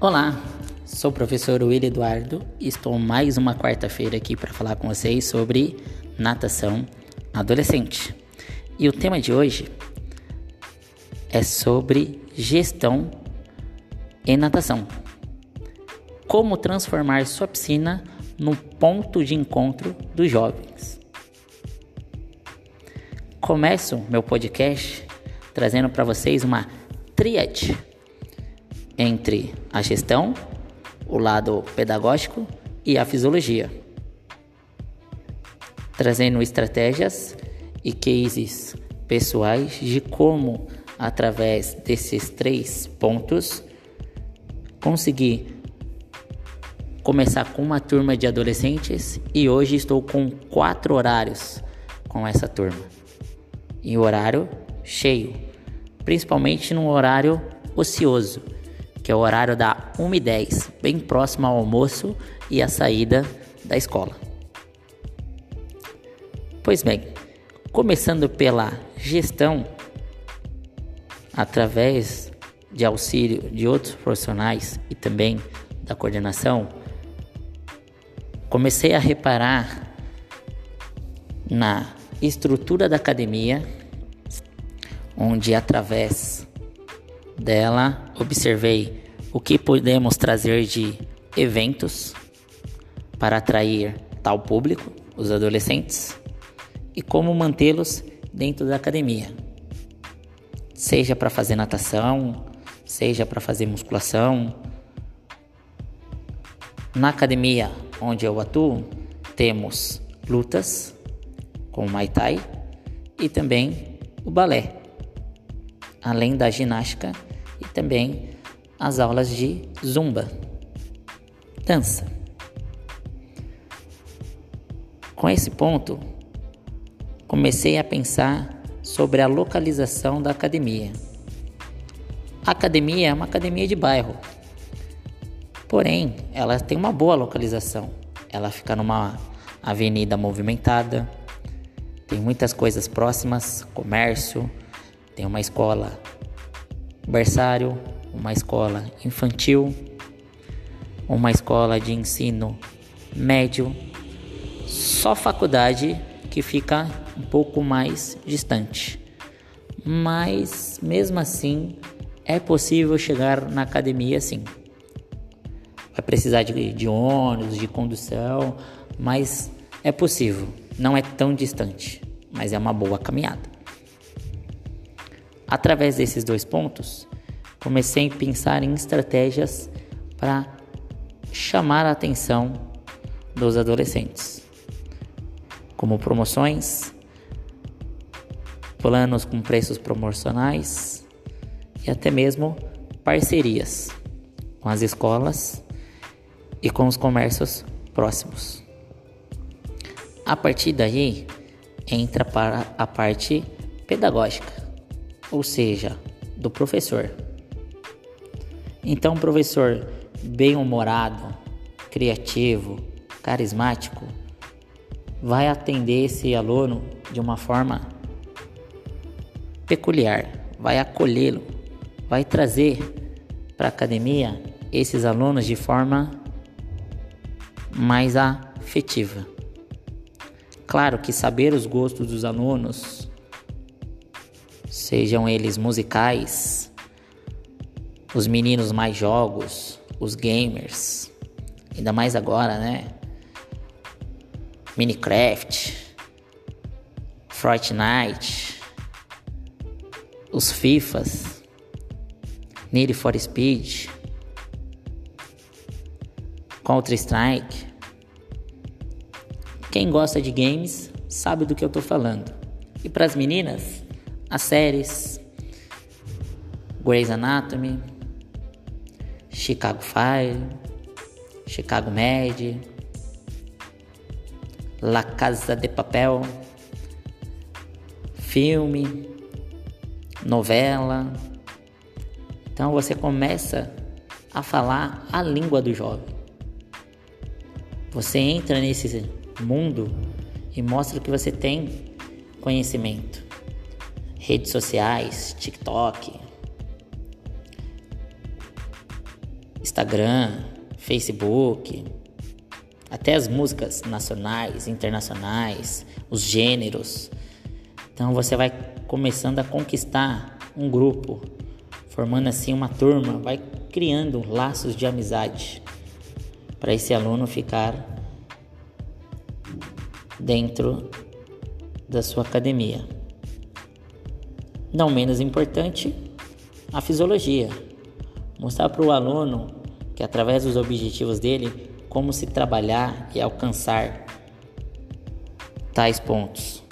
Olá, sou o professor Will Eduardo e estou mais uma quarta-feira aqui para falar com vocês sobre natação adolescente. E o tema de hoje é sobre gestão em natação. Como transformar sua piscina num ponto de encontro dos jovens. Começo meu podcast trazendo para vocês uma tríade entre a gestão, o lado pedagógico e a fisiologia, trazendo estratégias e cases pessoais de como, através desses três pontos, conseguir começar com uma turma de adolescentes e hoje estou com quatro horários com essa turma. Em horário cheio, principalmente no horário ocioso que é o horário da 1h10, bem próximo ao almoço e à saída da escola. Pois bem, começando pela gestão, através de auxílio de outros profissionais e também da coordenação, comecei a reparar na estrutura da academia, onde através dela, observei o que podemos trazer de eventos para atrair tal público, os adolescentes, e como mantê-los dentro da academia. Seja para fazer natação, seja para fazer musculação. Na academia onde eu atuo, temos lutas com o Muay Thai e também o balé, além da ginástica também as aulas de zumba, dança. Com esse ponto, comecei a pensar sobre a localização da academia. A academia é uma academia de bairro, porém, ela tem uma boa localização. Ela fica numa avenida movimentada, tem muitas coisas próximas, comércio, tem uma escola berçário, uma escola infantil, uma escola de ensino médio, só faculdade que fica um pouco mais distante. Mas mesmo assim é possível chegar na academia sim. Vai precisar de, de ônibus, de condução, mas é possível. Não é tão distante, mas é uma boa caminhada. Através desses dois pontos, comecei a pensar em estratégias para chamar a atenção dos adolescentes, como promoções, planos com preços promocionais e até mesmo parcerias com as escolas e com os comércios próximos. A partir daí entra para a parte pedagógica ou seja, do professor. Então, um professor bem-humorado, criativo, carismático, vai atender esse aluno de uma forma peculiar, vai acolhê-lo, vai trazer para a academia esses alunos de forma mais afetiva. Claro que saber os gostos dos alunos sejam eles musicais, os meninos mais jogos, os gamers, ainda mais agora, né? Minecraft, Fortnite, os FIFAs, Need for Speed, Counter Strike. Quem gosta de games sabe do que eu tô falando. E para as meninas, as séries Grey's Anatomy, Chicago Fire, Chicago Med, La Casa de Papel, filme, novela. Então você começa a falar a língua do jovem. Você entra nesse mundo e mostra que você tem conhecimento redes sociais, TikTok, Instagram, Facebook, até as músicas nacionais, internacionais, os gêneros. Então você vai começando a conquistar um grupo, formando assim uma turma, vai criando laços de amizade para esse aluno ficar dentro da sua academia. Não menos importante, a fisiologia. Mostrar para o aluno que através dos objetivos dele como se trabalhar e alcançar tais pontos.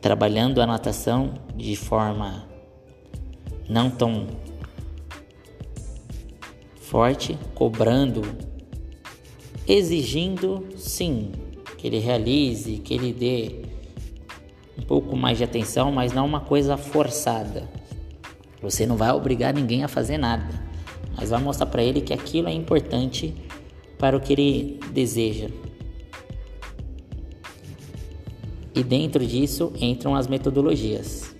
Trabalhando a natação de forma não tão forte, cobrando, exigindo sim que ele realize, que ele dê um pouco mais de atenção, mas não uma coisa forçada. Você não vai obrigar ninguém a fazer nada, mas vai mostrar para ele que aquilo é importante para o que ele deseja. E dentro disso entram as metodologias.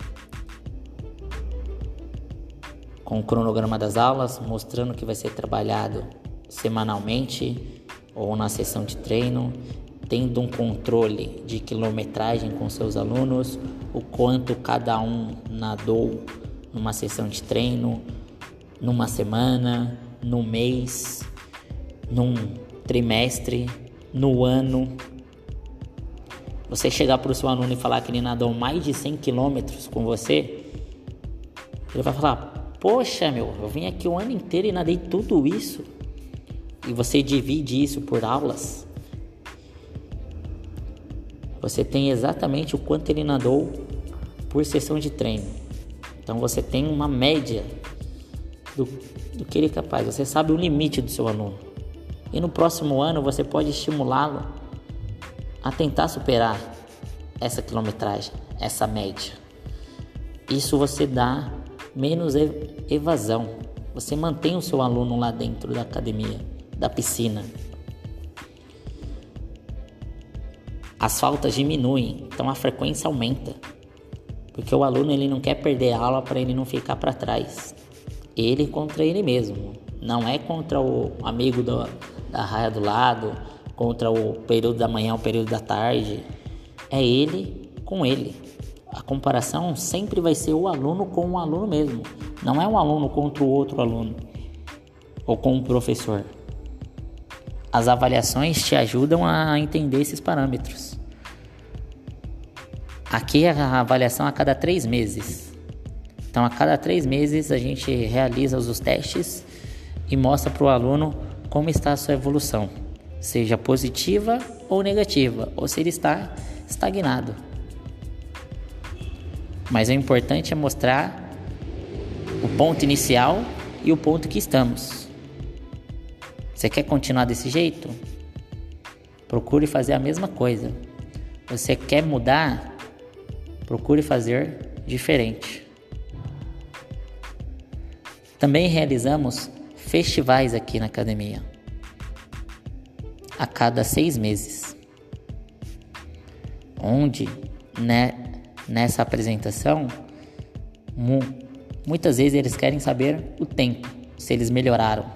Com o cronograma das aulas, mostrando que vai ser trabalhado semanalmente ou na sessão de treino, tendo um controle de quilometragem com seus alunos, o quanto cada um nadou numa sessão de treino, numa semana, no mês, num trimestre, no ano. Você chegar para o seu aluno e falar que ele nadou mais de 100 quilômetros com você, ele vai falar: Poxa, meu, eu vim aqui o ano inteiro e nadei tudo isso. E você divide isso por aulas. Você tem exatamente o quanto ele nadou por sessão de treino. Então você tem uma média do, do que ele é capaz. Você sabe o limite do seu aluno. E no próximo ano você pode estimulá-lo a tentar superar essa quilometragem, essa média. Isso você dá menos evasão. Você mantém o seu aluno lá dentro da academia, da piscina. As faltas diminuem, então a frequência aumenta. Porque o aluno ele não quer perder a aula para ele não ficar para trás. Ele contra ele mesmo, não é contra o amigo do, da raia do lado, contra o período da manhã, o período da tarde. É ele com ele. A comparação sempre vai ser o aluno com o aluno mesmo. Não é um aluno contra o outro aluno ou com o professor. As avaliações te ajudam a entender esses parâmetros. Aqui é a avaliação a cada três meses. Então, a cada três meses a gente realiza os testes e mostra para o aluno como está a sua evolução, seja positiva ou negativa, ou se ele está estagnado. Mas o importante é mostrar o ponto inicial e o ponto que estamos. Você quer continuar desse jeito? Procure fazer a mesma coisa. Você quer mudar? Procure fazer diferente. Também realizamos festivais aqui na academia, a cada seis meses, onde né, nessa apresentação mu muitas vezes eles querem saber o tempo, se eles melhoraram.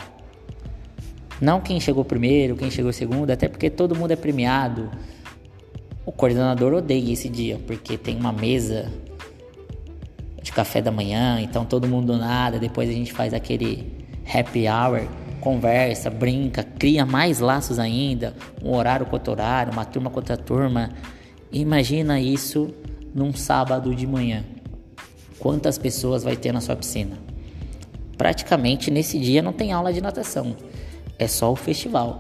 Não quem chegou primeiro, quem chegou segundo, até porque todo mundo é premiado. O coordenador odeia esse dia, porque tem uma mesa de café da manhã, então todo mundo nada, depois a gente faz aquele happy hour, conversa, brinca, cria mais laços ainda, um horário contra horário, uma turma contra turma. Imagina isso num sábado de manhã. Quantas pessoas vai ter na sua piscina? Praticamente nesse dia não tem aula de natação, é só o festival.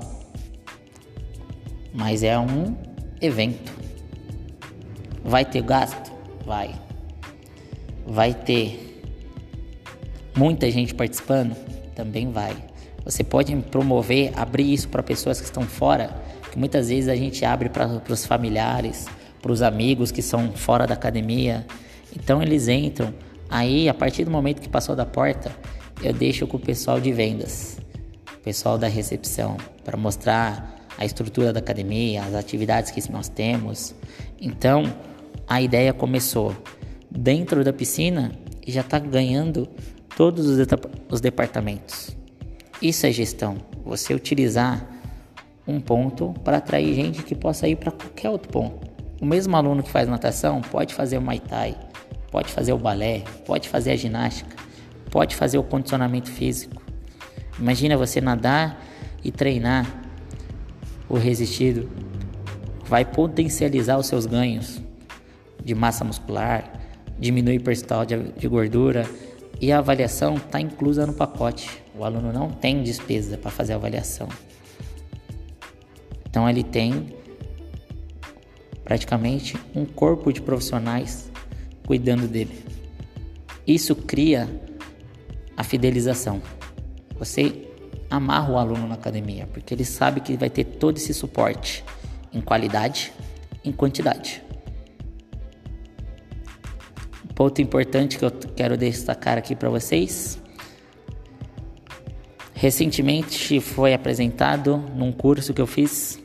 Mas é um evento. Vai ter gasto? Vai. Vai ter muita gente participando? também vai. Você pode promover, abrir isso para pessoas que estão fora, que muitas vezes a gente abre para os familiares, para os amigos que são fora da academia. Então eles entram. Aí, a partir do momento que passou da porta, eu deixo com o pessoal de vendas, o pessoal da recepção, para mostrar a estrutura da academia, as atividades que nós temos. Então, a ideia começou dentro da piscina e já está ganhando todos os, os departamentos. Isso é gestão. Você utilizar um ponto para atrair gente que possa ir para qualquer outro ponto. O mesmo aluno que faz natação pode fazer o Muay Thai, pode fazer o balé, pode fazer a ginástica, pode fazer o condicionamento físico. Imagina você nadar e treinar o resistido. Vai potencializar os seus ganhos de massa muscular, diminuir o percentual de, de gordura e a avaliação está inclusa no pacote. O aluno não tem despesa para fazer a avaliação. Então ele tem praticamente um corpo de profissionais cuidando dele. Isso cria a fidelização. Você amarra o aluno na academia, porque ele sabe que vai ter todo esse suporte em qualidade, em quantidade. Ponto importante que eu quero destacar aqui para vocês. Recentemente foi apresentado num curso que eu fiz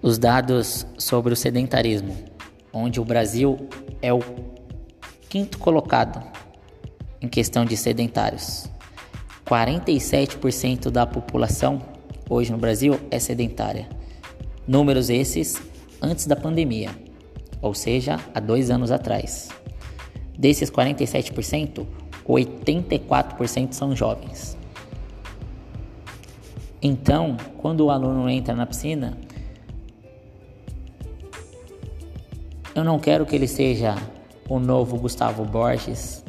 os dados sobre o sedentarismo, onde o Brasil é o quinto colocado em questão de sedentários. 47% da população hoje no Brasil é sedentária. Números esses antes da pandemia, ou seja, há dois anos atrás. Desses 47%, 84% são jovens. Então, quando o aluno entra na piscina, Eu não quero que ele seja o novo Gustavo Borges,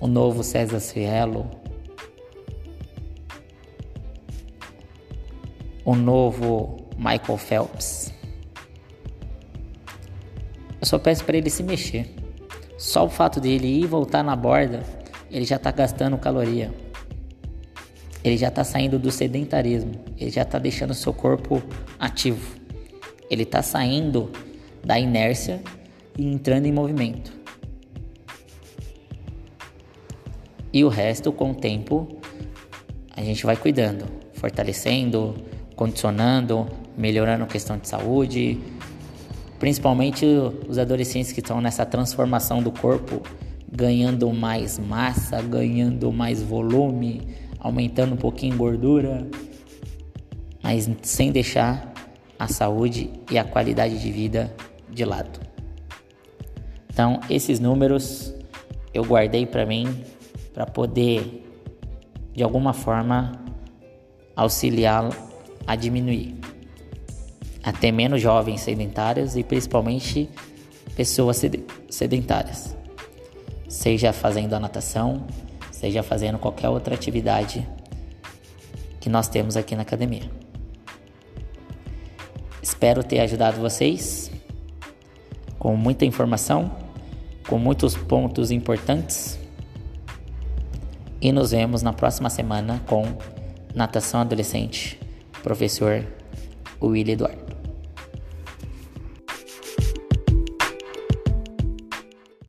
o novo César Cielo, o novo Michael Phelps. Só peço para ele se mexer. Só o fato dele ir e voltar na borda, ele já está gastando caloria. Ele já está saindo do sedentarismo. Ele já está deixando o seu corpo ativo. Ele está saindo da inércia e entrando em movimento. E o resto, com o tempo, a gente vai cuidando, fortalecendo, condicionando, melhorando a questão de saúde, principalmente os adolescentes que estão nessa transformação do corpo, ganhando mais massa, ganhando mais volume, aumentando um pouquinho gordura, mas sem deixar a saúde e a qualidade de vida de lado. Então, esses números eu guardei para mim para poder de alguma forma auxiliá-lo a diminuir até menos jovens sedentários e principalmente pessoas sedentárias, seja fazendo a natação, seja fazendo qualquer outra atividade que nós temos aqui na academia. Espero ter ajudado vocês com muita informação, com muitos pontos importantes. E nos vemos na próxima semana com Natação Adolescente, professor Willy Eduardo.